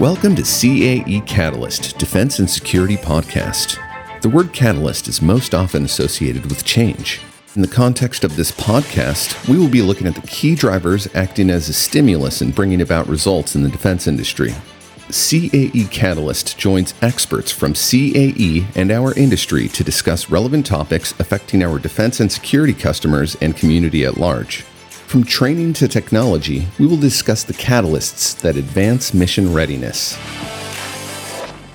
Welcome to CAE Catalyst, Defense and Security Podcast. The word catalyst is most often associated with change. In the context of this podcast, we will be looking at the key drivers acting as a stimulus in bringing about results in the defense industry. CAE Catalyst joins experts from CAE and our industry to discuss relevant topics affecting our defense and security customers and community at large. From training to technology, we will discuss the catalysts that advance mission readiness.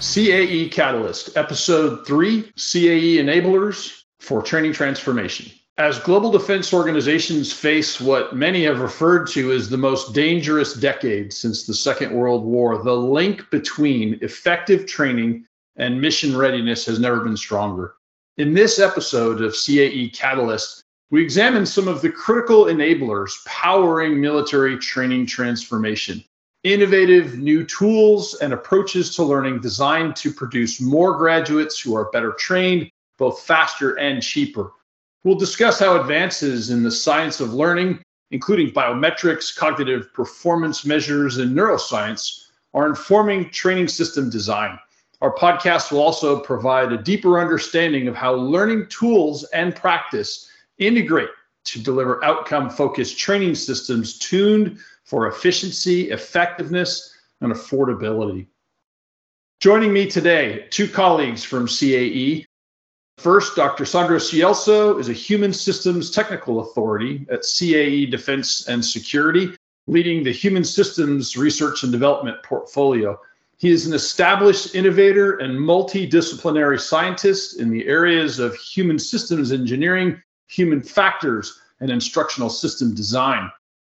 CAE Catalyst, Episode 3 CAE Enablers for Training Transformation. As global defense organizations face what many have referred to as the most dangerous decade since the Second World War, the link between effective training and mission readiness has never been stronger. In this episode of CAE Catalyst, we examine some of the critical enablers powering military training transformation. Innovative new tools and approaches to learning designed to produce more graduates who are better trained, both faster and cheaper. We'll discuss how advances in the science of learning, including biometrics, cognitive performance measures, and neuroscience, are informing training system design. Our podcast will also provide a deeper understanding of how learning tools and practice integrate to deliver outcome focused training systems tuned for efficiency, effectiveness, and affordability. Joining me today, two colleagues from CAE. First, Dr. Sandro Scielzo is a human systems technical authority at CAE Defense and Security, leading the human systems research and development portfolio. He is an established innovator and multidisciplinary scientist in the areas of human systems engineering human factors, and instructional system design.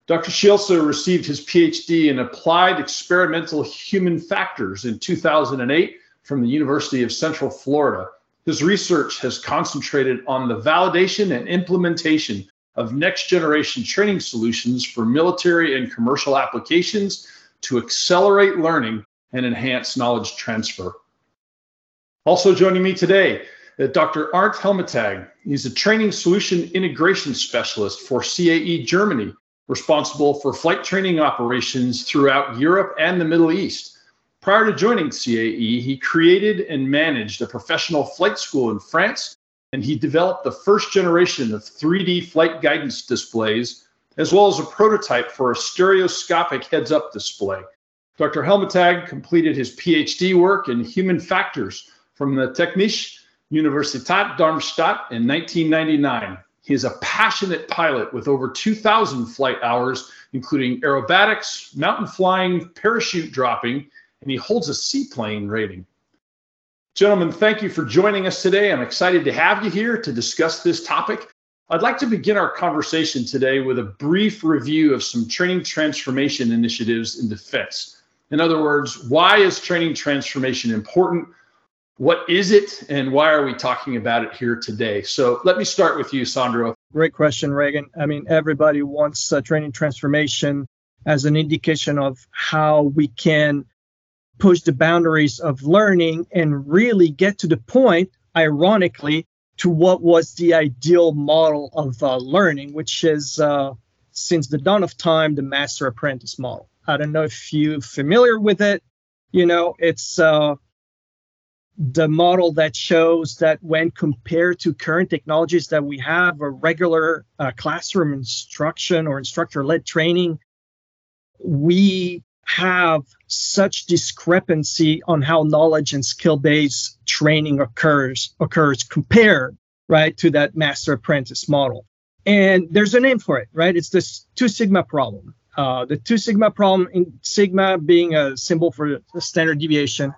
Dr. Scielzo received his PhD in applied experimental human factors in 2008 from the University of Central Florida. His research has concentrated on the validation and implementation of next generation training solutions for military and commercial applications to accelerate learning and enhance knowledge transfer. Also joining me today Dr. Arndt Helmetag. He's a training solution integration specialist for CAE Germany, responsible for flight training operations throughout Europe and the Middle East. Prior to joining CAE, he created and managed a professional flight school in France, and he developed the first generation of 3D flight guidance displays, as well as a prototype for a stereoscopic heads up display. Dr. Helmetag completed his PhD work in human factors from the Technische Universität Darmstadt in 1999. He is a passionate pilot with over 2,000 flight hours, including aerobatics, mountain flying, parachute dropping, and he holds a seaplane rating. Gentlemen, thank you for joining us today. I'm excited to have you here to discuss this topic. I'd like to begin our conversation today with a brief review of some training transformation initiatives in defense. In other words, why is training transformation important? What is it, and why are we talking about it here today? So let me start with you, Sandro. Great question, Reagan. I mean, everybody wants training transformation as an indication of how we can push the boundaries of learning and really get to the point, ironically, to what was the ideal model of uh, learning, which is uh, since the dawn of time, the master apprentice model. I don't know if you're familiar with it. You know, it's uh, the model that shows that when compared to current technologies that we have, a regular uh, classroom instruction or instructor-led training, we have such discrepancy on how knowledge and skill-based training occurs occurs compared right to that master apprentice model. And there's a name for it, right? It's this two sigma problem. Uh, the two sigma problem in sigma being a symbol for the standard deviation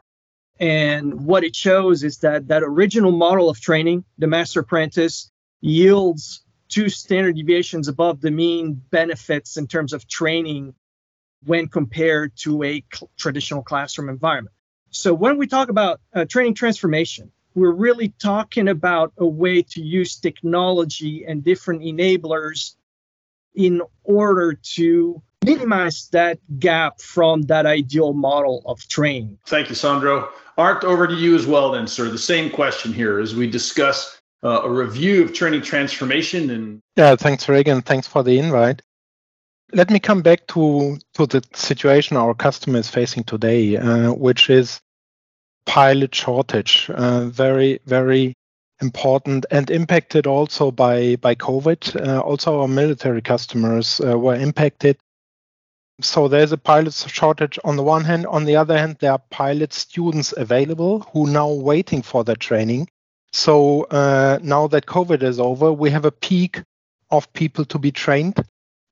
and what it shows is that that original model of training, the master apprentice, yields two standard deviations above the mean benefits in terms of training when compared to a cl- traditional classroom environment. So when we talk about uh, training transformation, we're really talking about a way to use technology and different enablers in order to minimize that gap from that ideal model of training. Thank you, Sandro. Art, over to you as well, then, sir. The same question here as we discuss uh, a review of training transformation and. Yeah, thanks, Reagan. Thanks for the invite. let me come back to, to the situation our customer is facing today, uh, which is pilot shortage. Uh, very, very important and impacted also by, by COVID. Uh, also, our military customers uh, were impacted. So there's a pilot shortage on the one hand. On the other hand, there are pilot students available who now waiting for their training. So uh, now that COVID is over, we have a peak of people to be trained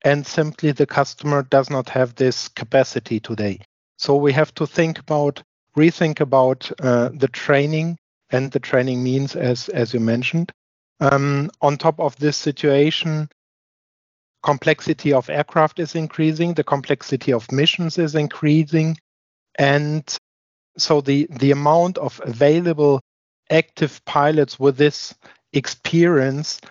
and simply the customer does not have this capacity today. So we have to think about, rethink about uh, the training and the training means as, as you mentioned. Um, on top of this situation, complexity of aircraft is increasing, the complexity of missions is increasing, and so the, the amount of available active pilots with this experience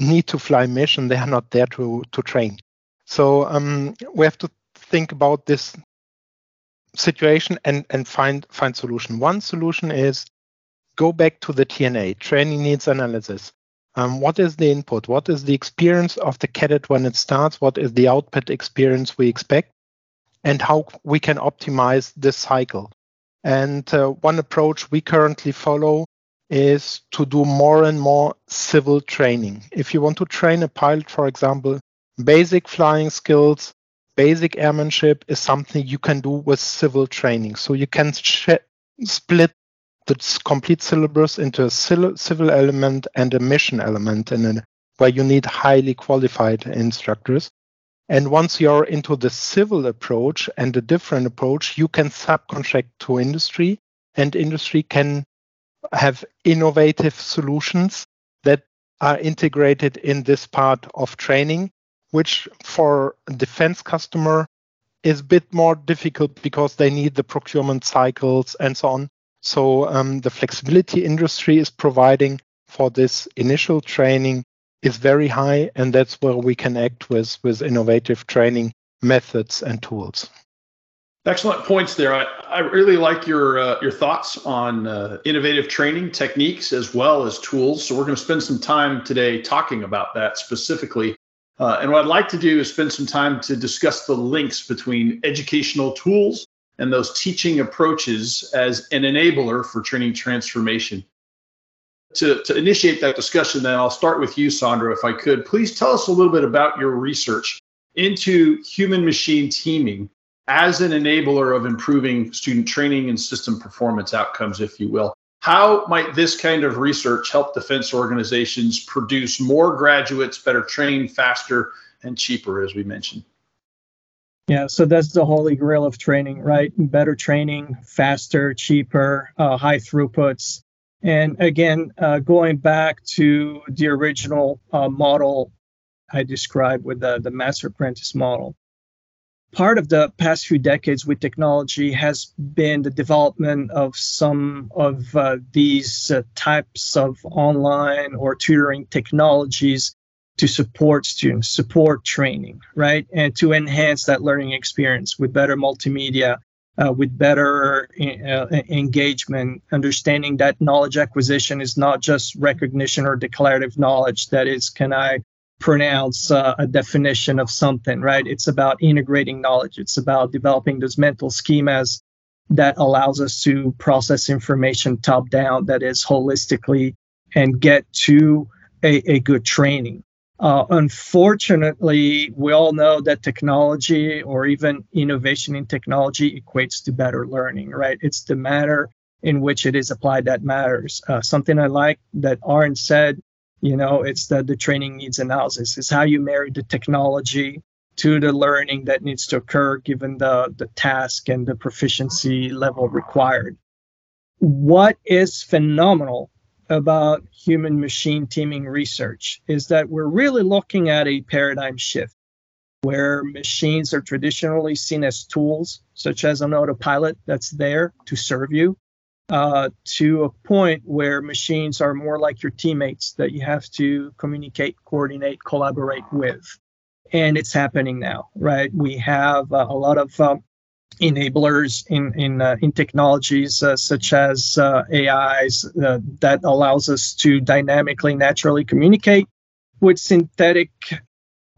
need to fly mission, they are not there to, to train. So um, we have to think about this situation and, and find find solution. One solution is go back to the TNA, training needs analysis. Um, what is the input? What is the experience of the cadet when it starts? What is the output experience we expect? And how we can optimize this cycle. And uh, one approach we currently follow is to do more and more civil training. If you want to train a pilot, for example, basic flying skills, basic airmanship is something you can do with civil training. So you can sh- split the complete syllabus into a civil element and a mission element, and where you need highly qualified instructors. And once you're into the civil approach and a different approach, you can subcontract to industry, and industry can have innovative solutions that are integrated in this part of training which for defense customer is a bit more difficult because they need the procurement cycles and so on. So um, the flexibility industry is providing for this initial training is very high, and that's where we can act with with innovative training methods and tools. Excellent points there. I, I really like your uh, your thoughts on uh, innovative training techniques as well as tools. So we're going to spend some time today talking about that specifically. Uh, and what I'd like to do is spend some time to discuss the links between educational tools and those teaching approaches as an enabler for training transformation. To, to initiate that discussion, then I'll start with you, Sandro, if I could. Please tell us a little bit about your research into human machine teaming as an enabler of improving student training and system performance outcomes, if you will. How might this kind of research help defense organizations produce more graduates, better trained, faster, and cheaper, as we mentioned? Yeah, so that's the holy grail of training, right? Better training, faster, cheaper, uh, high throughputs. And again, uh, going back to the original uh, model I described with the, the master apprentice model, part of the past few decades with technology has been the development of some of uh, these uh, types of online or tutoring technologies to support students, support training, right? And to enhance that learning experience with better multimedia, uh, with better uh, engagement, understanding that knowledge acquisition is not just recognition or declarative knowledge, that is, can I pronounce uh, a definition of something, right? It's about integrating knowledge. It's about developing those mental schemas that allows us to process information top down, that is holistically, and get to a, a good training. Uh, unfortunately, we all know that technology or even innovation in technology equates to better learning, right? It's the manner in which it is applied that matters. Uh, something I like that Arne said you know it's the, the training needs analysis it's how you marry the technology to the learning that needs to occur given the, the task and the proficiency level required what is phenomenal about human machine teaming research is that we're really looking at a paradigm shift where machines are traditionally seen as tools, such as an autopilot that's there to serve you, uh, to a point where machines are more like your teammates that you have to communicate, coordinate, collaborate with. And it's happening now, right? We have uh, a lot of um, enablers in in uh, in technologies uh, such as uh, AIs uh, that allows us to dynamically, naturally communicate with synthetic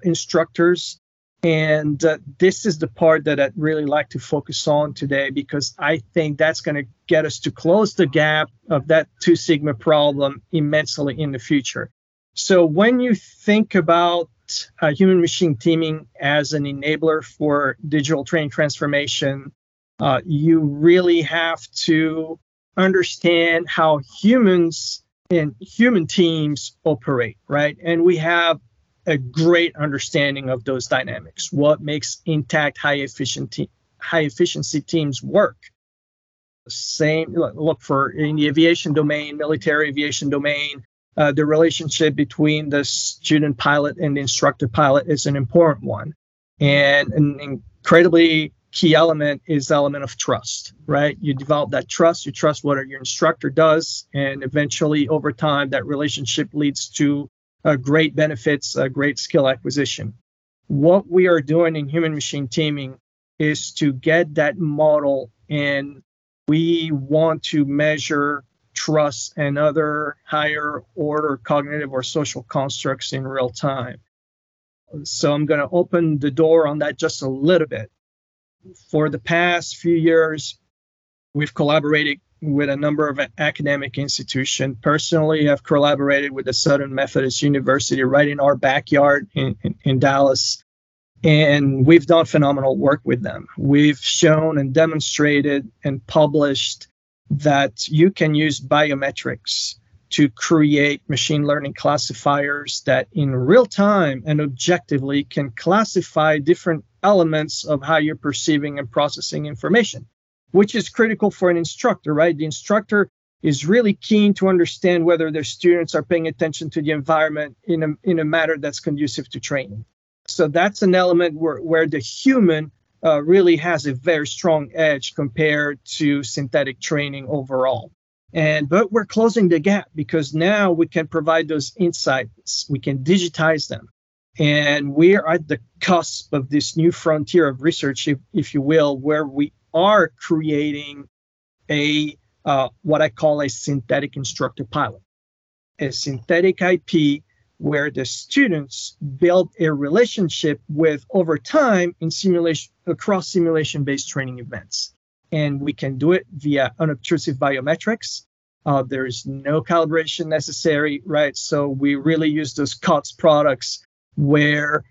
instructors And uh, this is the part that I'd really like to focus on today because I think that's going to get us to close the gap of that two sigma problem immensely in the future. So when you think about uh, human machine teaming as an enabler for digital training transformation, uh, you really have to understand how humans and human teams operate, right? And we have a great understanding of those dynamics. What makes intact, high efficiency, high efficiency teams work? Same look for in the aviation domain, military aviation domain. Uh, the relationship between the student pilot and the instructor pilot is an important one, and an incredibly key element is the element of trust. Right? You develop that trust. You trust what your instructor does, and eventually, over time, that relationship leads to uh, great benefits, uh, great skill acquisition. What we are doing in human machine teaming is to get that model and we want to measure trust and other higher order cognitive or social constructs in real time. So I'm going to open the door on that just a little bit. For the past few years, we've collaborated with a number of academic institutions. Personally, I've collaborated with the Southern Methodist University right in our backyard in, in, in Dallas. And we've done phenomenal work with them. We've shown and demonstrated and published that you can use biometrics to create machine learning classifiers that in real time and objectively can classify different elements of how you're perceiving and processing information which is critical for an instructor, right? The instructor is really keen to understand whether their students are paying attention to the environment in a, in a manner that's conducive to training. So that's an element where, where the human uh, really has a very strong edge compared to synthetic training overall. And but we're closing the gap because now we can provide those insights, we can digitize them. And we are at the cusp of this new frontier of research, if, if you will, where we are creating a uh, what I call a synthetic instructor pilot, a synthetic IP where the students build a relationship with over time in simulation across simulation based training events. And we can do it via unobtrusive biometrics. Uh, there's no calibration necessary, right? So we really use those COTS products where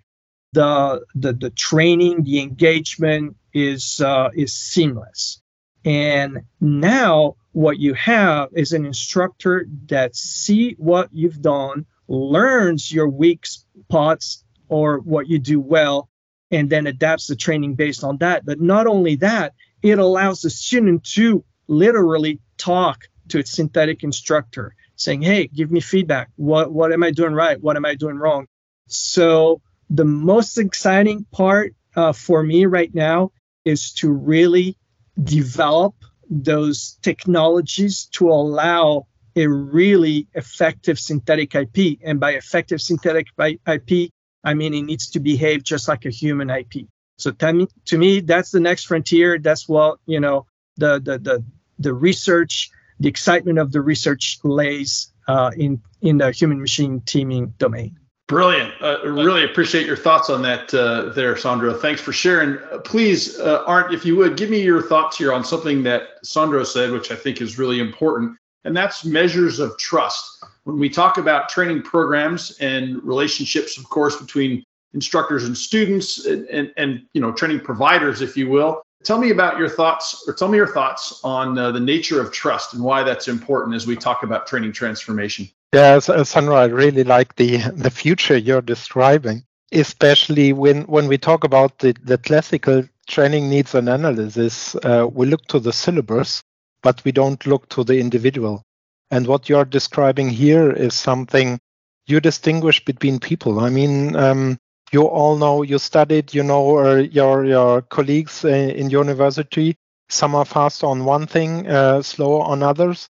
the, the, the training, the engagement, is uh, is seamless. And now what you have is an instructor that see what you've done, learns your weak spots or what you do well, and then adapts the training based on that. But not only that, it allows the student to literally talk to its synthetic instructor, saying, "Hey, give me feedback. What what am I doing right? What am I doing wrong?" So the most exciting part uh, for me right now is to really develop those technologies to allow a really effective synthetic IP. And by effective synthetic IP, I mean it needs to behave just like a human IP. So to me, that's the next frontier. That's what you know the the the, the research, the excitement of the research lays uh, in in the human machine teaming domain. Brilliant. Uh, really appreciate your thoughts on that uh, there, Sandro. Thanks for sharing. Uh, please, uh, Arndt, if you would, give me your thoughts here on something that Sandro said, which I think is really important, and that's measures of trust. When we talk about training programs and relationships, of course, between instructors and students and, and, and you know, training providers, if you will, tell me about your thoughts or tell me your thoughts on uh, the nature of trust and why that's important as we talk about training transformation. Yeah, uh, Sandro, I really like the the future you're describing, especially when when we talk about the, the classical training needs and analysis. Uh, we look to the syllabus, but we don't look to the individual. And what you're describing here is something you distinguish between people. I mean, um, you all know you studied, you know, uh, your your colleagues uh, in university. Some are fast on one thing, uh, slower on others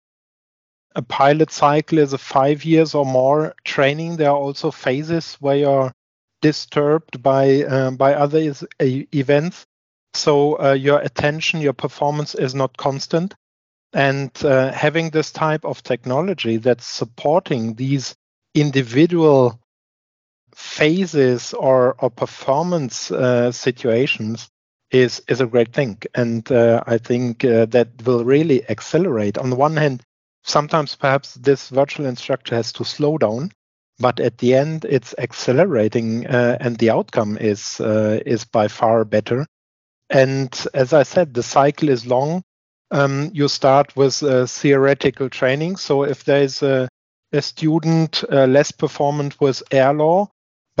a pilot cycle is a five years or more training. There are also phases where you're disturbed by um, by other events. So uh, your attention, your performance is not constant. And uh, having this type of technology that's supporting these individual phases or, or performance uh, situations is is a great thing, and uh, I think uh, that will really accelerate. On the one hand, sometimes perhaps this virtual instructor has to slow down, but at the end, it's accelerating, uh, and the outcome is uh, is by far better. And as I said, the cycle is long. Um, you start with uh, theoretical training. So if there's a, a student less performant with air law,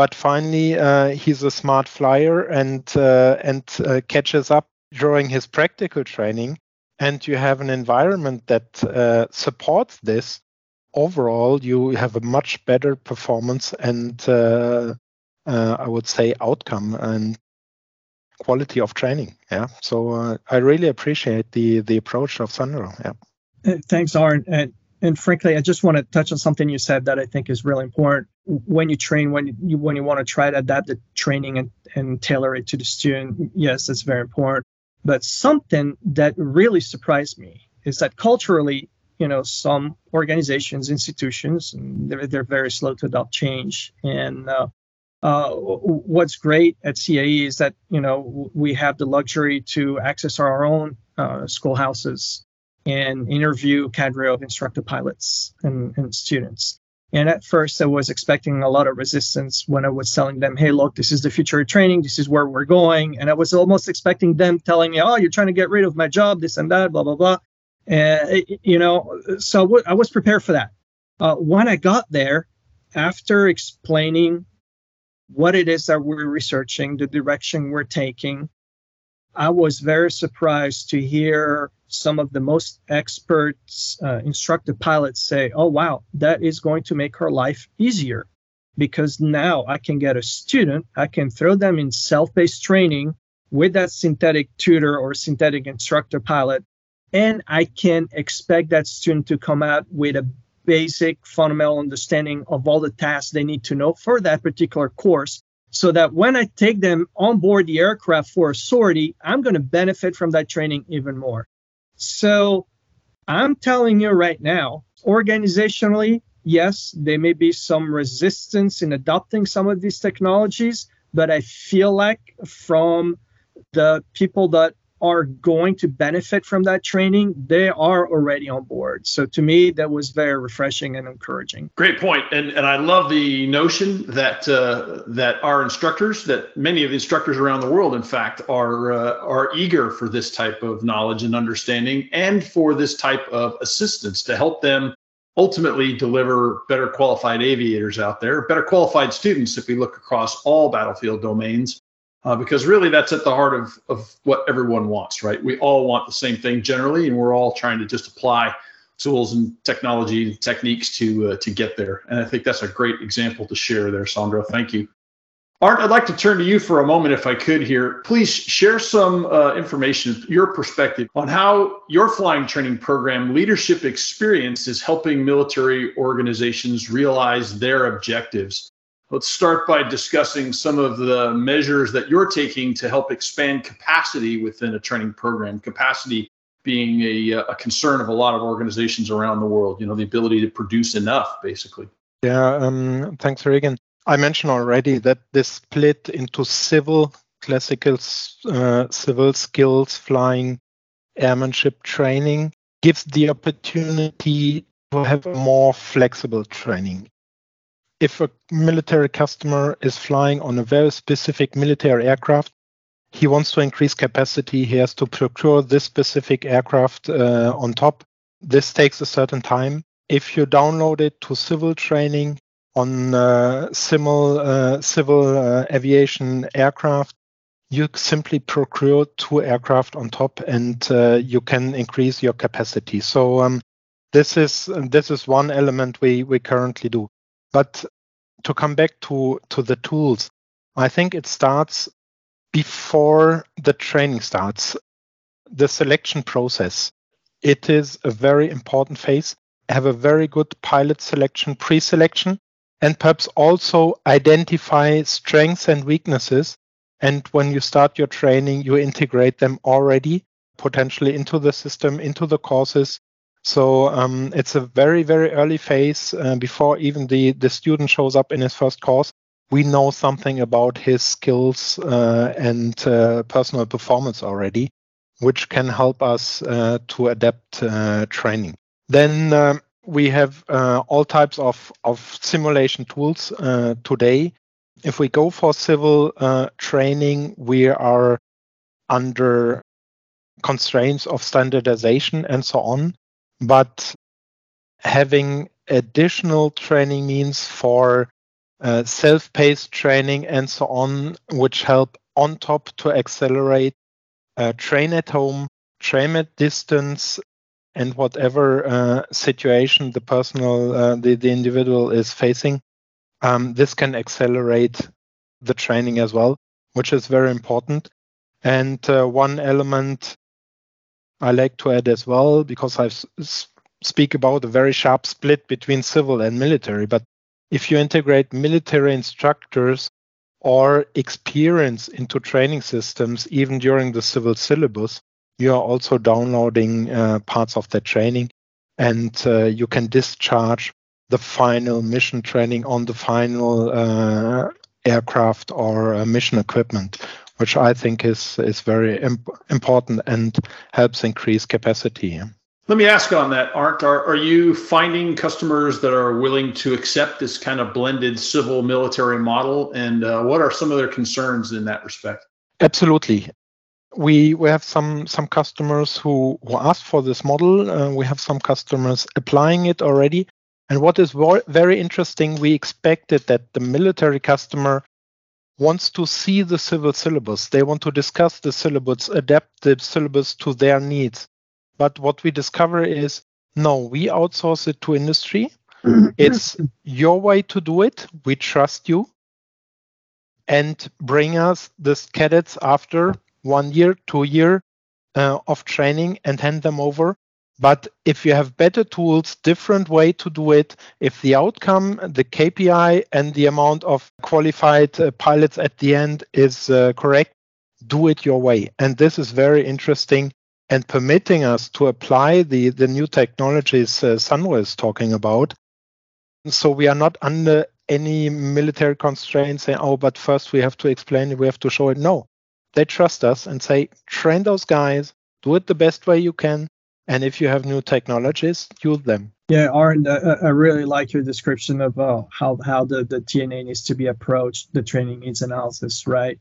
but finally uh, he's a smart flyer and uh, and uh, catches up during his practical training and you have an environment that uh, supports this overall you have a much better performance and uh, uh, i would say outcome and quality of training yeah so i really appreciate the the approach of sandro yeah thanks arne and and frankly, I just want to touch on something you said that I think is really important. When you train, when you when you want to try to adapt the training and, and tailor it to the student, yes, that's very important. But something that really surprised me is that culturally, you know, some organizations, institutions, they're, they're very slow to adopt change. And uh, uh, what's great at CAE is that you know we have the luxury to access our own uh, schoolhouses and interview cadre of instructor pilots and, and students. And at first, I was expecting a lot of resistance when I was telling them, hey, look, this is the future of training. This is where we're going. And I was almost expecting them telling me, oh, you're trying to get rid of my job, this and that, blah, blah, blah. And, you know, so I was prepared for that. Uh, when I got there, after explaining what it is that we're researching, the direction we're taking, I was very surprised to hear some of the most experts, uh, instructor pilots say, oh, wow, that is going to make her life easier. Because now I can get a student, I can throw them in self based training with that synthetic tutor or synthetic instructor pilot, and I can expect that student to come out with a basic fundamental understanding of all the tasks they need to know for that particular course so that when I take them on board the aircraft for a sortie, I'm going to benefit from that training even more. So I'm telling you right now, organizationally, yes, there may be some resistance in adopting some of these technologies, but I feel like from the people that are going to benefit from that training, they are already on board. So to me, that was very refreshing and encouraging. Great point, and and I love the notion that uh, that our instructors, that many of the instructors around the world, in fact, are uh, are eager for this type of knowledge and understanding, and for this type of assistance to help them ultimately deliver better qualified aviators out there, better qualified students if we look across all battlefield domains uh, because really that's at the heart of, of what everyone wants, right? We all want the same thing generally, and we're all trying to just apply tools and technology and techniques to uh, to get there. And I think that's a great example to share there, Sandro. Thank you. Art, I'd like to turn to you for a moment, if I could here. Please share some uh, information, your perspective on how your flying training program leadership experience is helping military organizations realize their objectives Let's start by discussing some of the measures that you're taking to help expand capacity within a training program. Capacity being a, a concern of a lot of organizations around the world, you know, the ability to produce enough, basically. Yeah, um, thanks, Regan. I mentioned already that this split into civil, classical uh, civil skills, flying, airmanship training gives the opportunity to have a more flexible training if a military customer is flying on a very specific military aircraft, he wants to increase capacity. He has to procure this specific aircraft uh, on top. This takes a certain time. If you download it to civil training on uh, civil, uh, civil uh, aviation aircraft, you simply procure two aircraft on top, and uh, you can increase your capacity. So um, this is this is one element we we currently do. But to come back to, to the tools, I think it starts before the training starts. The selection process. It is a very important phase. Have a very good pilot selection, pre selection, and perhaps also identify strengths and weaknesses. And when you start your training, you integrate them already potentially into the system, into the courses, so um, it's a very, very early phase uh, before even the, the student shows up in his first course. we know something about his skills uh, and uh, personal performance already, which can help us uh, to adapt uh, training. Then um, we have uh, all types of, of simulation tools today. If we go for civil training, we are under constraints of standardization and so on. But having additional training means for uh, self-paced training and so on, which help on top to accelerate uh, train at home, train at distance, and whatever uh, situation the personal, uh, the, the individual is facing. Um, this can accelerate the training as well, which is very important. And uh, one element I like to add as well, because I speak about a very sharp split between civil and military, but if you integrate military instructors or experience into training systems, even during the civil syllabus, you are also downloading uh, parts of that training and uh, you can discharge the final mission training on the final uh, aircraft or uh, mission equipment, which I think is, is very imp- important and helps increase capacity. Let me ask on that, Arndt. Are, are you finding customers that are willing to accept this kind of blended civil military model? And uh, what are some of their concerns in that respect? Absolutely. We, we have some, some customers who, who asked for this model. Uh, we have some customers applying it already. And what is very interesting, we expected that the military customer wants to see the civil syllabus. They want to discuss the syllabus, adapt the syllabus to their needs. But what we discover is no, we outsource it to industry. it's your way to do it. We trust you. And bring us the cadets after one year, two year uh, of training and hand them over. But if you have better tools, different way to do it, if the outcome, the KPI, and the amount of qualified uh, pilots at the end is uh, correct, do it your way. And this is very interesting and permitting us to apply the, the new technologies uh, is talking about. So we are not under any military constraints saying, oh, but first we have to explain it, we have to show it. No, they trust us and say, train those guys, do it the best way you can. And if you have new technologies, use them. Yeah, uh, I really like your description of uh, how, how the, the TNA needs to be approached, the training needs analysis, right?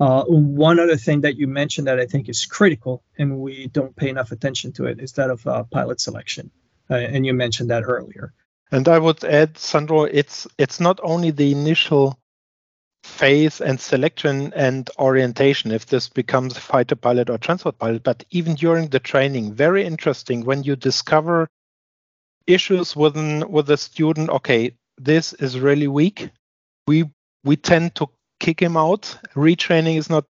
Uh, one other thing that you mentioned that I think is critical, and we don't pay enough attention to it, is that of uh, pilot selection. Uh, and you mentioned that earlier. And I would add, Sandro, it's it's not only the initial phase and selection and orientation if this becomes fighter pilot or transport pilot, but even during the training, very interesting when you discover issues within with a student. Okay, this is really weak. We we tend to kick him out. Retraining is not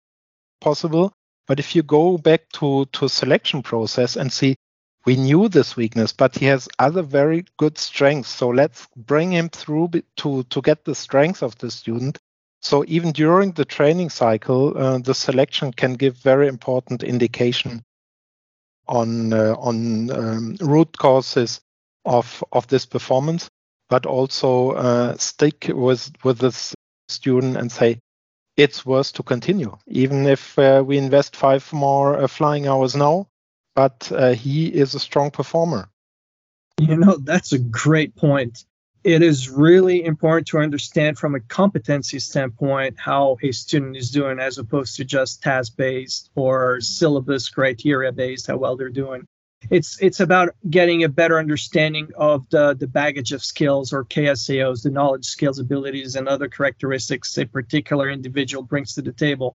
possible. But if you go back to to selection process and see, we knew this weakness, but he has other very good strengths. So let's bring him through to to get the strengths of the student. So even during the training cycle, uh, the selection can give very important indication on uh, on um, root causes of of this performance, but also uh, stick with with this student and say it's worth to continue, even if uh, we invest five more uh, flying hours now. But uh, he is a strong performer. You know, that's a great point. It is really important to understand from a competency standpoint how a student is doing as opposed to just task based or syllabus criteria based, how well they're doing it's it's about getting a better understanding of the the baggage of skills or KSAOs, the knowledge, skills, abilities, and other characteristics a particular individual brings to the table.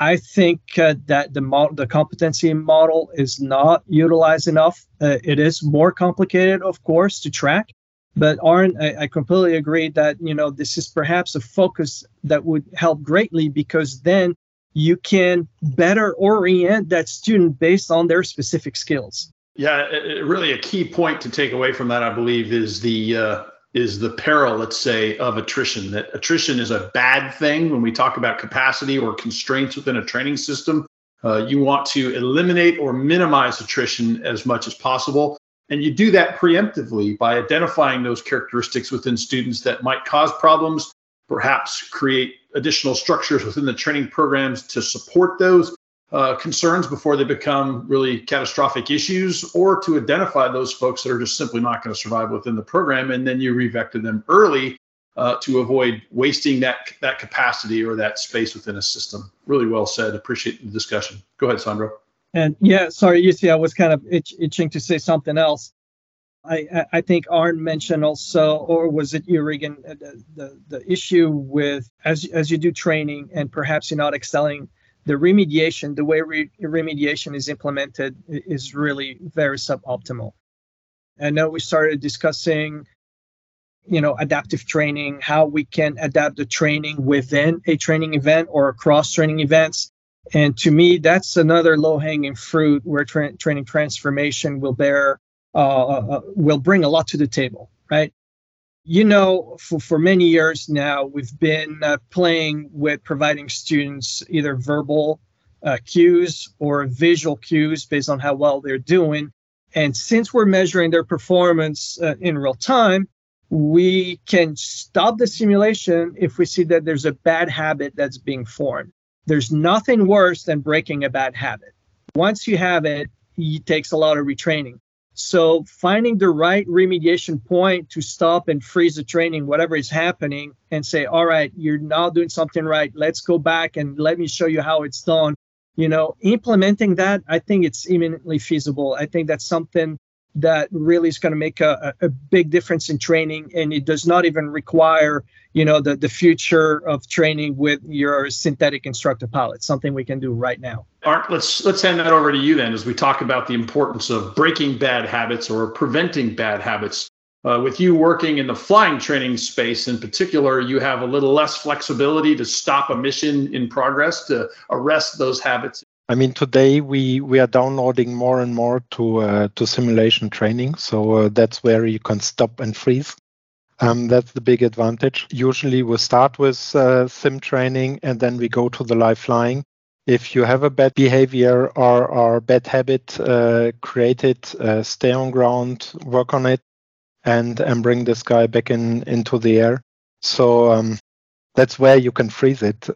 I think uh, that the model, the competency model is not utilized enough. Uh, it is more complicated, of course, to track. But Arndt, I, I completely agree that you know this is perhaps a focus that would help greatly because then you can better orient that student based on their specific skills. Yeah, it, really a key point to take away from that, I believe, is the uh, is the peril, let's say, of attrition. That attrition is a bad thing when we talk about capacity or constraints within a training system. Uh, you want to eliminate or minimize attrition as much as possible. And you do that preemptively by identifying those characteristics within students that might cause problems perhaps create additional structures within the training programs to support those uh, concerns before they become really catastrophic issues, or to identify those folks that are just simply not going to survive within the program, and then you revector them early uh, to avoid wasting that that capacity or that space within a system. Really well said. Appreciate the discussion. Go ahead, Sandro. And yeah, sorry, you see, I was kind of itch, itching to say something else. I, I think Arn mentioned also, or was it you, Regan, uh, the, the, the issue with as as you do training and perhaps you're not excelling the remediation, the way re- remediation is implemented is really very suboptimal. I know we started discussing, you know, adaptive training, how we can adapt the training within a training event or across training events. And to me, that's another low-hanging fruit where tra- training transformation will bear, uh, uh, uh will bring a lot to the table, right? you know, for, for many years now, we've been uh, playing with providing students either verbal uh, cues or visual cues based on how well they're doing. And since we're measuring their performance uh, in real time, we can stop the simulation if we see that there's a bad habit that's being formed. There's nothing worse than breaking a bad habit. Once you have it, it takes a lot of retraining. So finding the right remediation point to stop and freeze the training, whatever is happening, and say, all right, you're now doing something right. Let's go back and let me show you how it's done. You know, implementing that, I think it's imminently feasible. I think that's something that really is going to make a, a big difference in training and it does not even require you know the, the future of training with your synthetic instructor pilot something we can do right now. Art let's let's hand that over to you then as we talk about the importance of breaking bad habits or preventing bad habits. Uh, with you working in the flying training space in particular you have a little less flexibility to stop a mission in progress to arrest those habits I mean, today we we are downloading more and more to uh, to simulation training, so uh, that's where you can stop and freeze. Um, that's the big advantage. Usually, we start with uh, sim training and then we go to the live flying. If you have a bad behavior or, or bad habit, uh, create it, uh, stay on ground, work on it, and and bring this guy back in into the air. So um, that's where you can freeze it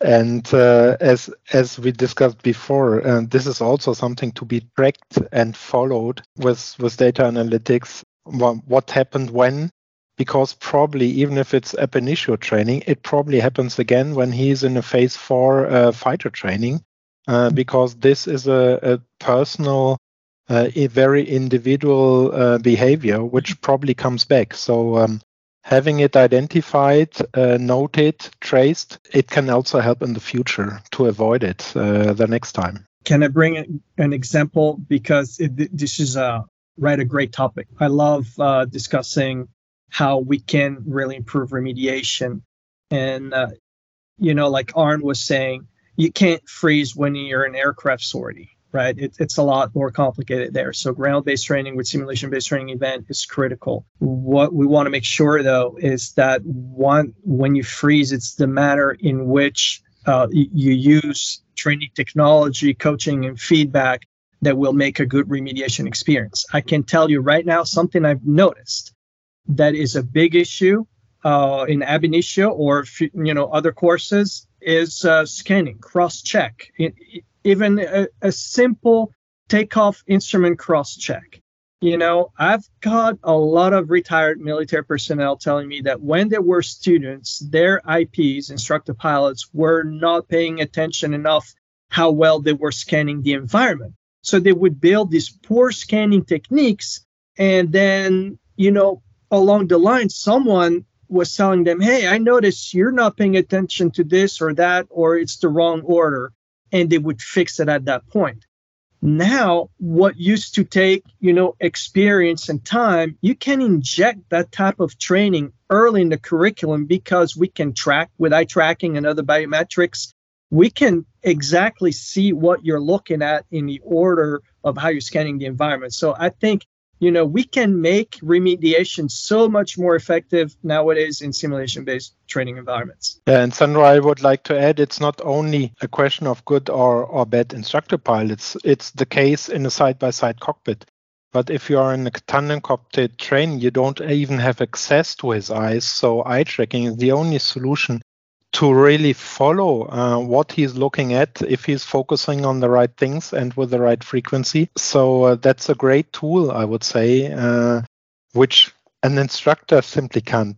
and uh, as as we discussed before, uh, this is also something to be tracked and followed with with data analytics. What happened when? Because probably even if it's ab initio training, it probably happens again when he's in a phase four uh, fighter training, uh, because this is a, a personal, uh, a very individual uh, behavior which probably comes back. So um, having it identified, uh, noted, traced, it can also help in the future to avoid it uh, the next time. Can I bring an example because it, this is a right a great topic. I love uh, discussing how we can really improve remediation, and uh, you know, like Arn was saying, you can't freeze when you're an aircraft sortie right? It, it's a lot more complicated there. So ground-based training with simulation-based training event is critical. What we want to make sure though is that one when you freeze, it's the manner in which uh, you use training technology, coaching, and feedback that will make a good remediation experience. I can tell you right now something I've noticed that is a big issue uh, in ab initio or you know other courses is uh, scanning, cross check even a, a simple takeoff instrument cross check. You know, I've got a lot of retired military personnel telling me that when they were students, their IPs, instructor pilots, were not paying attention enough how well they were scanning the environment. So they would build these poor scanning techniques. And then, you know, along the line, someone was telling them, Hey, I notice you're not paying attention to this or that, or it's the wrong order and they would fix it at that point. Now, what used to take, you know, experience and time, you can inject that type of training early in the curriculum because we can track with eye tracking and other biometrics. We can exactly see what you're looking at in the order of how you're scanning the environment. So I think you know, we can make remediation so much more effective nowadays in simulation based training environments. Yeah, and Sandro, I would like to add it's not only a question of good or, or bad instructor pilots, it's the case in a side by side cockpit. But if you are in a tandem cockpit train, you don't even have access to his eyes. So eye tracking is the only solution to really follow uh, what he's looking at if he's focusing on the right things and with the right frequency. So uh, that's a great tool, I would say, uh, which an instructor simply can't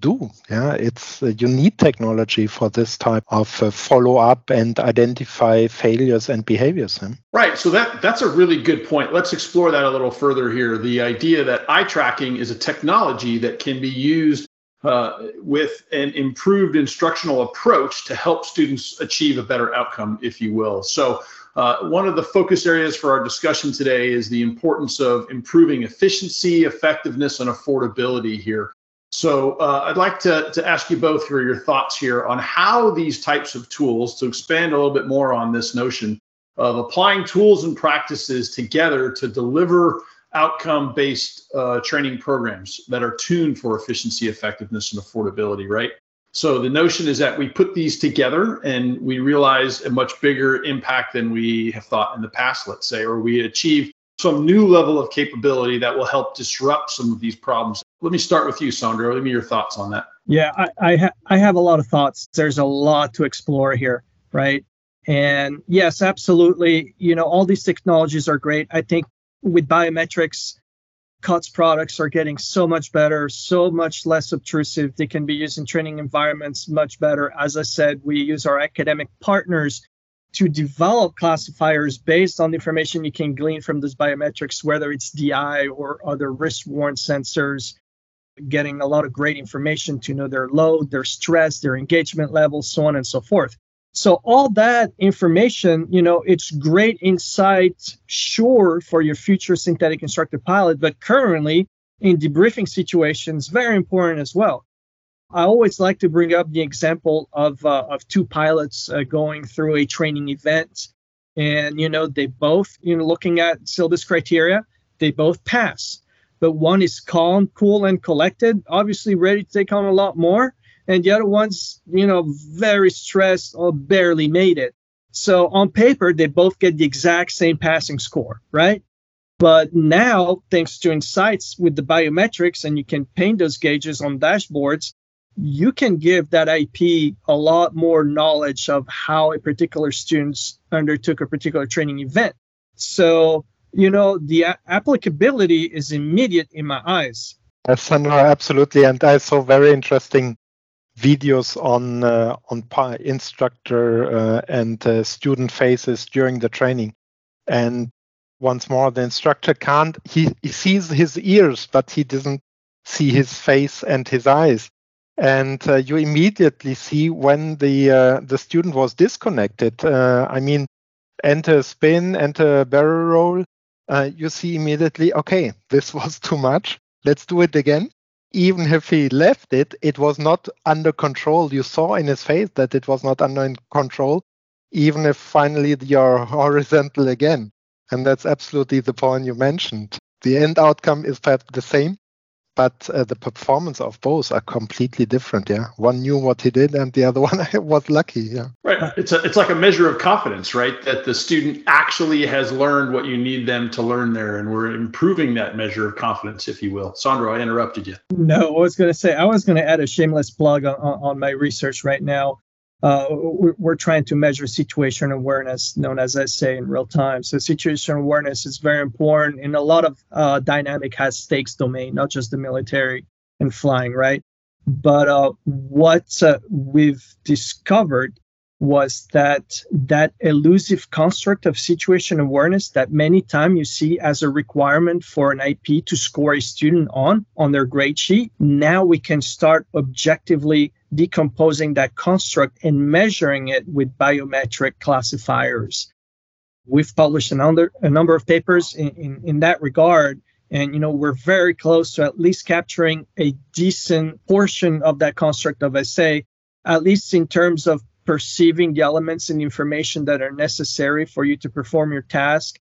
do. Yeah, it's uh, you need technology for this type of uh, follow up and identify failures and behaviors. Right. So that that's a really good point. Let's explore that a little further here. The idea that eye tracking is a technology that can be used uh, with an improved instructional approach to help students achieve a better outcome, if you will. So. Uh, one of the focus areas for our discussion today is the importance of improving efficiency, effectiveness, and affordability here. So uh, I'd like to, to ask you both for your thoughts here on how these types of tools, to expand a little bit more on this notion of applying tools and practices together to deliver outcome based uh, training programs that are tuned for efficiency, effectiveness, and affordability, right? So the notion is that we put these together and we realize a much bigger impact than we have thought in the past, let's say, or we achieve some new level of capability that will help disrupt some of these problems. Let me start with you, Sandro. Give me your thoughts on that. Yeah, I I, ha- I have a lot of thoughts. There's a lot to explore here, right? And yes, absolutely. You know, all these technologies are great. I think with biometrics, COTS products are getting so much better, so much less obtrusive. They can be used in training environments much better. As I said, we use our academic partners to develop classifiers based on the information you can glean from those biometrics, whether it's DI or other wrist worn sensors, getting a lot of great information to know their load, their stress, their engagement levels, so on and so forth. So all that information, you know, it's great insight, sure, for your future synthetic instructor pilot, but currently in debriefing situations, very important as well. I always like to bring up the example of uh, of two pilots uh, going through a training event, and you know they both you know looking at syllabus criteria, they both pass, but one is calm, cool, and collected, obviously ready to take on a lot more, and the other one's you know very stressed or barely made it. So on paper, they both get the exact same passing score, right? But now, thanks to insights with the biometrics, and you can paint those gauges on dashboards, you can give that IP a lot more knowledge of how a particular student undertook a particular training event. So, you know, the a- applicability is immediate in my eyes. Yes, Sandro, absolutely. And I saw very interesting videos on uh, on instructor uh, and uh, student faces during the training. And once more, the instructor can't. He, he sees his ears, but he doesn't see his face and his eyes and uh, you immediately see when the uh, the student was disconnected. Uh, I mean, enter spin, enter barrel roll. You see immediately, okay, this was too much. Let's do it again. Even if he left it, it was not under control. You saw in his face that it was not under control, even if finally you're horizontal again. And that's absolutely the point you mentioned. The end outcome is perhaps the same, but uh, the performance of both are completely different. Yeah, one knew what he did, and the other one was lucky. Yeah, right. It's a, it's like a measure of confidence, right? That the student actually has learned what you need them to learn there, and we're improving that measure of confidence, if you will. Sandro, I interrupted you. No, I was going to say I was going to add a shameless plug on, on my research right now uh, we're, trying to measure situation awareness, known as SA in real time. So situation awareness is very important in a lot of uh, dynamic high stakes domain, not just the military and flying, right? But uh, what uh, we've discovered was that that elusive construct of situation awareness that many times you see as a requirement for an IP to score a student on on their grade sheet. Now we can start objectively decomposing that construct and measuring it with biometric classifiers. We've published a number, a number of papers in, in, in that regard. And, you know, we're very close to at least capturing a decent portion of that construct of SA, at least in terms of perceiving the elements and information that are necessary for you to perform your task.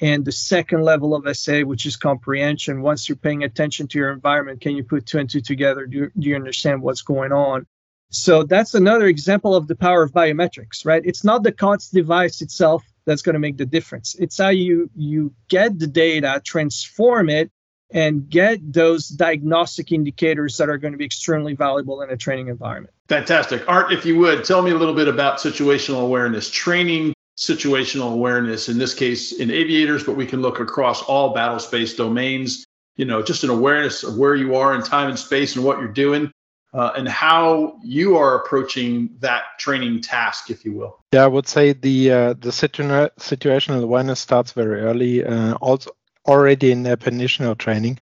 And the second level of SA, which is comprehension, once you're paying attention to your environment, can you put two and two together? Do you, do you understand what's going on? So that's another example of the power of biometrics, right? It's not the COTS device itself that's going to make the difference. It's how you you get the data, transform it, and get those diagnostic indicators that are going to be extremely valuable in a training environment. Fantastic. Arndt, if you would, tell me a little bit about situational awareness, training situational awareness, in this case in aviators, but we can look across all battle space domains, you know, just an awareness of where you are in time and space and what you're doing. Uh, and how you are approaching that training task, if you will. Yeah, I would say the uh, the situ- situational awareness starts very early, uh, also already in definitional training,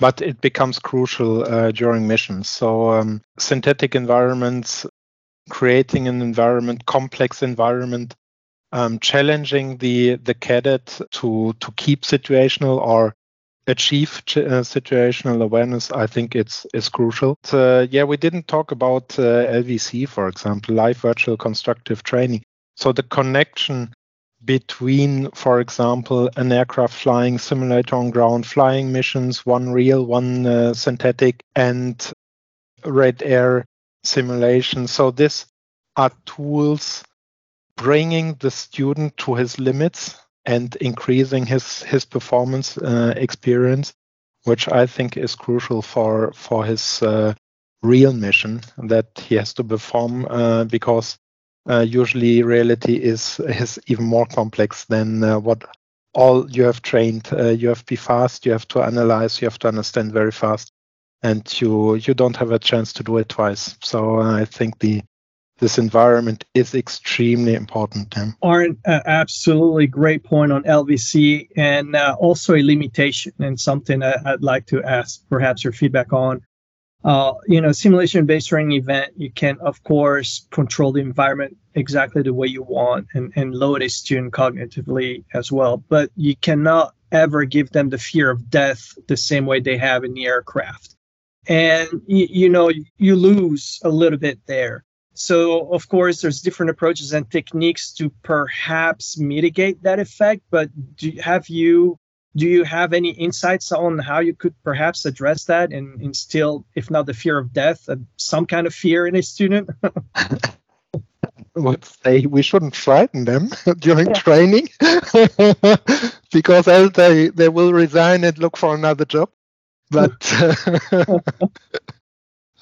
but it becomes crucial uh, during missions. So um, synthetic environments, creating an environment, complex environment, um, challenging the the cadet to to keep situational or achieve uh, situational awareness, I think it's is crucial. Uh, yeah, we didn't talk about uh, LVC, for example, live virtual constructive training. So the connection between, for example, an aircraft flying simulator on ground, flying missions, one real, one uh, synthetic, and red air simulation. So this are tools bringing the student to his limits and increasing his his performance uh, experience, which I think is crucial for for his uh, real mission that he has to perform uh, because uh, usually reality is is even more complex than uh, what all you have trained. Uh, you have to be fast. You have to analyze. You have to understand very fast, and you you don't have a chance to do it twice. So I think the this environment is extremely important. Tim. Arndt, uh, absolutely great point on LVC and uh, also a limitation and something I'd like to ask perhaps your feedback on. Uh, you know, simulation-based training event, you can of course control the environment exactly the way you want and, and load a student cognitively as well, but you cannot ever give them the fear of death the same way they have in the aircraft. And you know, you lose a little bit there so, of course, there's different approaches and techniques to perhaps mitigate that effect. But do, have you do you have any insights on how you could perhaps address that and instill, if not the fear of death, uh, some kind of fear in a student? would say we shouldn't frighten them during training because else they, they will resign and look for another job. But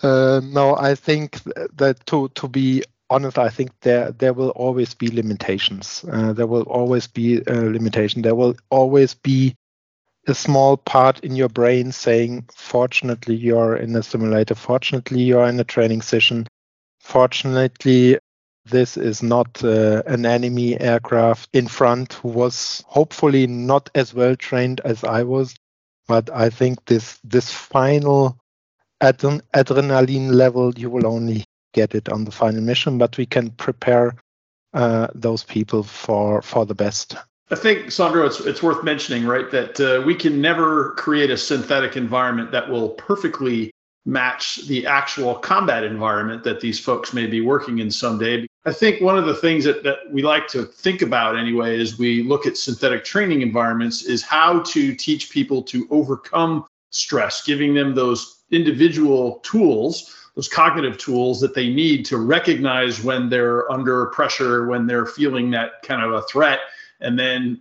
Uh, no, I think that to to be honest, I think there there will always be limitations. Uh, there will always be a limitation. There will always be a small part in your brain saying, "Fortunately, you're in a simulator. Fortunately, you're in a training session. Fortunately." This is not uh, an enemy aircraft in front who was hopefully not as well trained as I was, but I think this this final adren- adrenaline level, you will only get it on the final mission, but we can prepare uh, those people for for the best. I think, Sandro, it's, it's worth mentioning, right, that uh, we can never create a synthetic environment that will perfectly match the actual combat environment that these folks may be working in someday. I think one of the things that, that we like to think about anyway as we look at synthetic training environments is how to teach people to overcome stress, giving them those individual tools, those cognitive tools that they need to recognize when they're under pressure, when they're feeling that kind of a threat, and then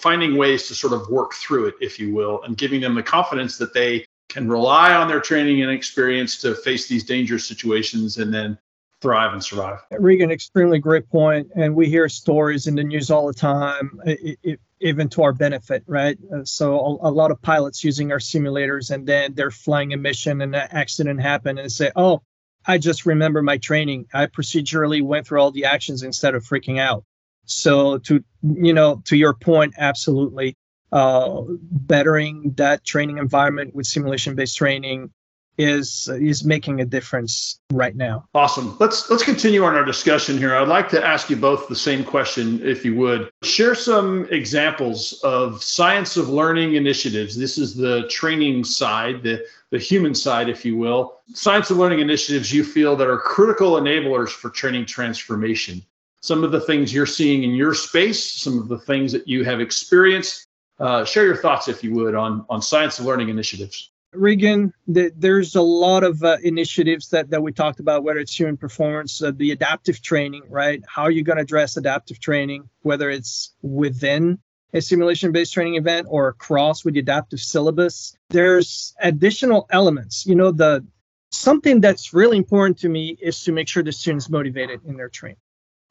finding ways to sort of work through it, if you will, and giving them the confidence that they can rely on their training and experience to face these dangerous situations and then thrive and survive. Regan, extremely great point. And we hear stories in the news all the time. It, it, even to our benefit, right? Uh, so a, a, lot of pilots using our simulators, and then they're flying a mission, and an accident happened, and they say, "Oh, I just remember my training. I procedurally went through all the actions instead of freaking out." So to you know, to your point, absolutely, uh, bettering that training environment with simulation-based training is is making a difference right now. Awesome. Let's let's continue on our discussion here. I'd like to ask you both the same question if you would. Share some examples of science of learning initiatives. This is the training side, the the human side if you will. Science of learning initiatives you feel that are critical enablers for training transformation. Some of the things you're seeing in your space, some of the things that you have experienced. Uh, share your thoughts if you would on on science of learning initiatives. Regan, the, there's a lot of uh, initiatives that, that we talked about, whether it's human performance, uh, the adaptive training, right? How are you going to address adaptive training, whether it's within a simulation based training event or across with the adaptive syllabus? There's additional elements. You know, the something that's really important to me is to make sure the students motivated in their training.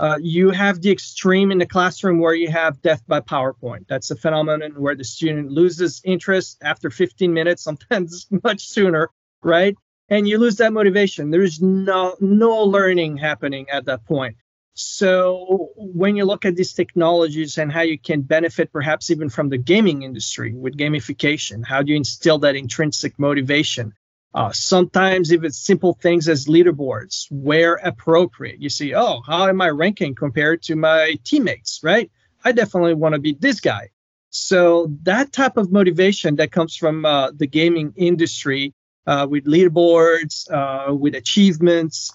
Uh, you have the extreme in the classroom where you have death by PowerPoint. That's a phenomenon where the student loses interest after 15 minutes, sometimes much sooner, right? And you lose that motivation. There's no no learning happening at that point. So when you look at these technologies and how you can benefit perhaps even from the gaming industry with gamification, how do you instill that intrinsic motivation? Uh, sometimes, if it's simple things as leaderboards, where appropriate, you see, oh, how am I ranking compared to my teammates, right? I definitely want to be this guy. So, that type of motivation that comes from uh, the gaming industry uh, with leaderboards, uh, with achievements,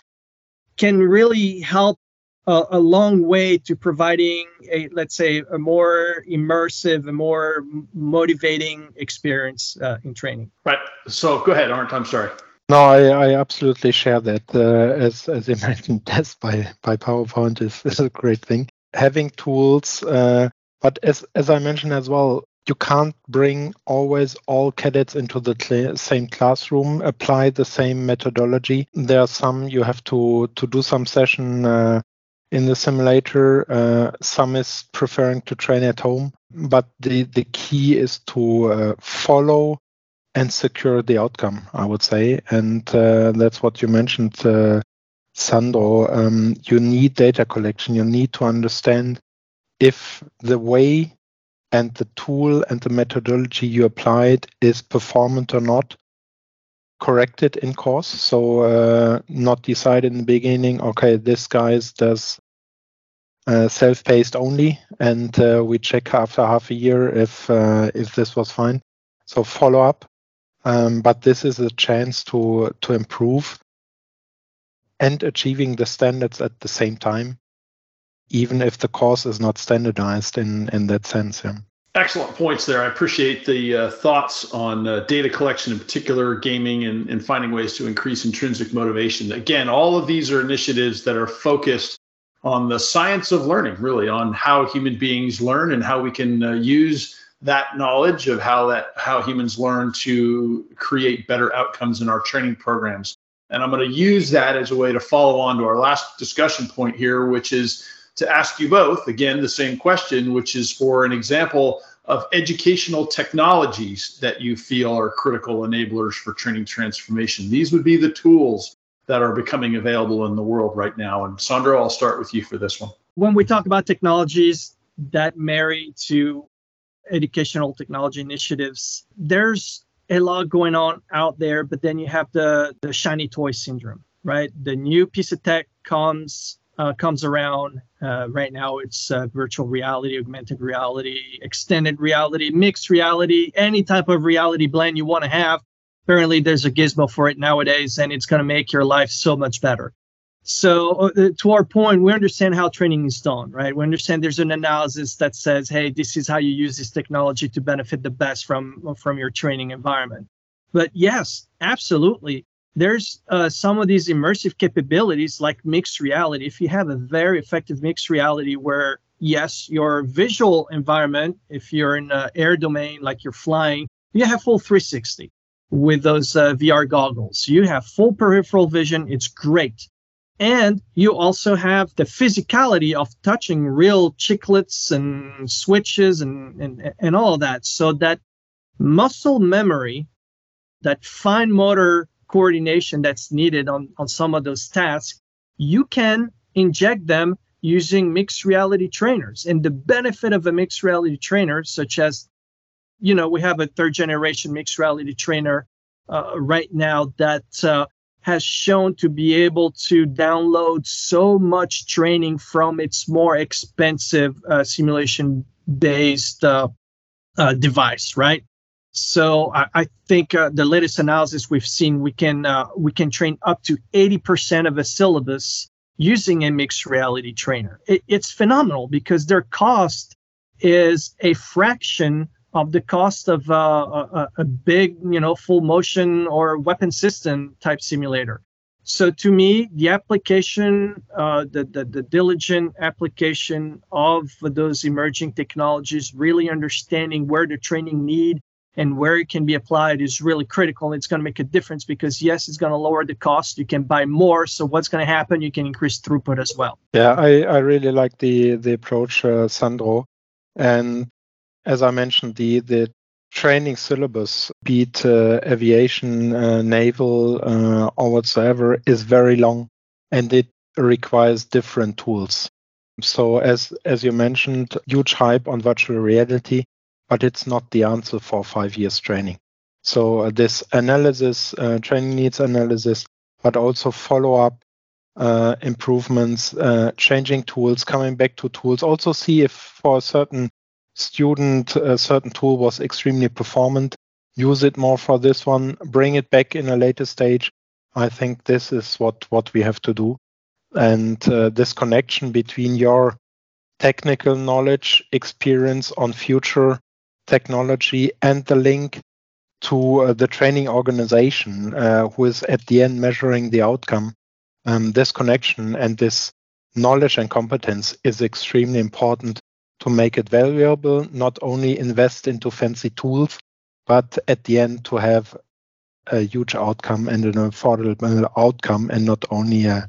can really help a, a, long way to providing a let's say a more immersive a more motivating experience uh, in training. Right. So go ahead Arndt. I'm sorry. No I, I absolutely share that uh, as as you mentioned test by by PowerPoint is, is a great thing. Having tools uh, but as as I mentioned as well you can't bring always all cadets into the cl- same classroom apply the same methodology. There are some you have to to do some session uh, in the simulator. Uh, some is preferring to train at home, but the, the key is to uh, follow and secure the outcome, I would say. And uh, that's what you mentioned, uh, Sandro. Um, you need data collection. You need to understand if the way and the tool and the methodology you applied is performant or not corrected in course. So uh, not decide in the beginning, okay, this guy does uh, self-paced only, and uh, we check after half a year if uh, if this was fine. So follow up, um, but this is a chance to to improve and achieving the standards at the same time, even if the course is not standardized in in that sense. Yeah. Excellent points there. I appreciate the uh, thoughts on uh, data collection, in particular, gaming, and, and finding ways to increase intrinsic motivation. Again, all of these are initiatives that are focused on the science of learning, really, on how human beings learn and how we can uh, use that knowledge of how that how humans learn to create better outcomes in our training programs. And I'm going to use that as a way to follow on to our last discussion point here, which is to ask you both, again, the same question, which is for an example of educational technologies that you feel are critical enablers for training transformation. These would be the tools that are becoming available in the world right now. And Sandro, I'll start with you for this one. When we talk about technologies that marry to educational technology initiatives, there's a lot going on out there, but then you have the, the shiny toy syndrome, right? The new piece of tech comes uh, comes around. Uh, right now, it's uh, virtual reality, augmented reality, extended reality, mixed reality, any type of reality blend you want to have. Apparently, there's a gizmo for it nowadays, and it's going to make your life so much better. So, uh, to our point, we understand how training is done, right? We understand there's an analysis that says, "Hey, this is how you use this technology to benefit the best from from your training environment." But yes, absolutely, there's uh, some of these immersive capabilities like mixed reality. If you have a very effective mixed reality where, yes, your visual environment, if you're in an air domain like you're flying, you have full 360 with those uh, VR goggles. You have full peripheral vision. It's great. And you also have the physicality of touching real chiclets and switches and, and, and all of that. So that muscle memory, that fine motor coordination that's needed on, on some of those tasks, you can inject them using mixed reality trainers. And the benefit of a mixed reality trainer, such as, you know, we have a third generation mixed reality trainer uh, right now that uh, has shown to be able to download so much training from its more expensive uh, simulation based uh, uh, device, right? So I, I think uh, the latest analysis we've seen, we can uh, we can train up to 80% of a syllabus using a mixed reality trainer. It, it's phenomenal because their cost is a fraction of the cost of uh, a, a big, you know, full motion or weapon system type simulator. So to me, the application, uh, the, the, the diligent application of those emerging technologies, really understanding where the training need and where it can be applied is really critical. It's going to make a difference because yes, it's going to lower the cost. You can buy more. So what's going to happen? You can increase throughput as well. Yeah, I, I really like the the approach, uh, Sandro. And as I mentioned, the the training syllabus, be it uh, aviation, uh, naval, uh, or whatsoever, is very long, and it requires different tools. So as as you mentioned, huge hype on virtual reality but it's not the answer for five years training. So uh, this analysis, uh, training needs analysis, but also follow up uh, improvements, uh, changing tools, coming back to tools. Also see if for a certain student a certain tool was extremely performant. Use it more for this one. Bring it back in a later stage. I think this is what what we have to do, and uh, this connection between your technical knowledge, experience on future technology and the link to uh, the training organization uh, who is at the end measuring the outcome. Um, this connection and this knowledge and competence is extremely important to make it valuable, not only invest into fancy tools, but at the end to have a huge outcome and an affordable outcome and not only uh,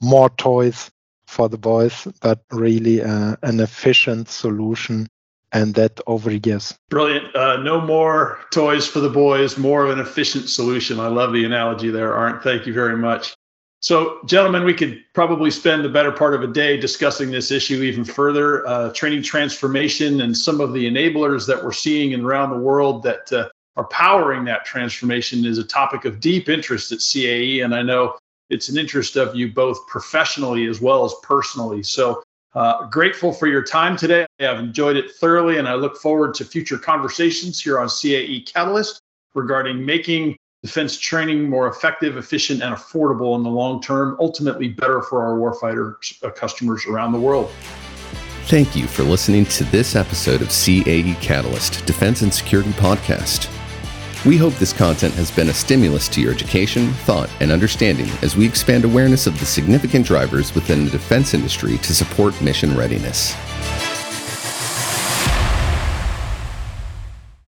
more toys for the boys, but really uh, an efficient solution and that over years. Brilliant. Uh, no more toys for the boys, more of an efficient solution. I love the analogy there, Arndt. Thank you very much. So, gentlemen, we could probably spend the better part of a day discussing this issue even further. Uh, training transformation and some of the enablers that we're seeing around the world that uh, are powering that transformation is a topic of deep interest at CAE. And I know it's an interest of you both professionally as well as personally. So, uh, grateful for your time today. I've enjoyed it thoroughly, and I look forward to future conversations here on CAE Catalyst regarding making defense training more effective, efficient, and affordable in the long term, ultimately better for our warfighter uh, customers around the world. Thank you for listening to this episode of CAE Catalyst Defense and Security Podcast. We hope this content has been a stimulus to your education, thought, and understanding as we expand awareness of the significant drivers within the defense industry to support mission readiness.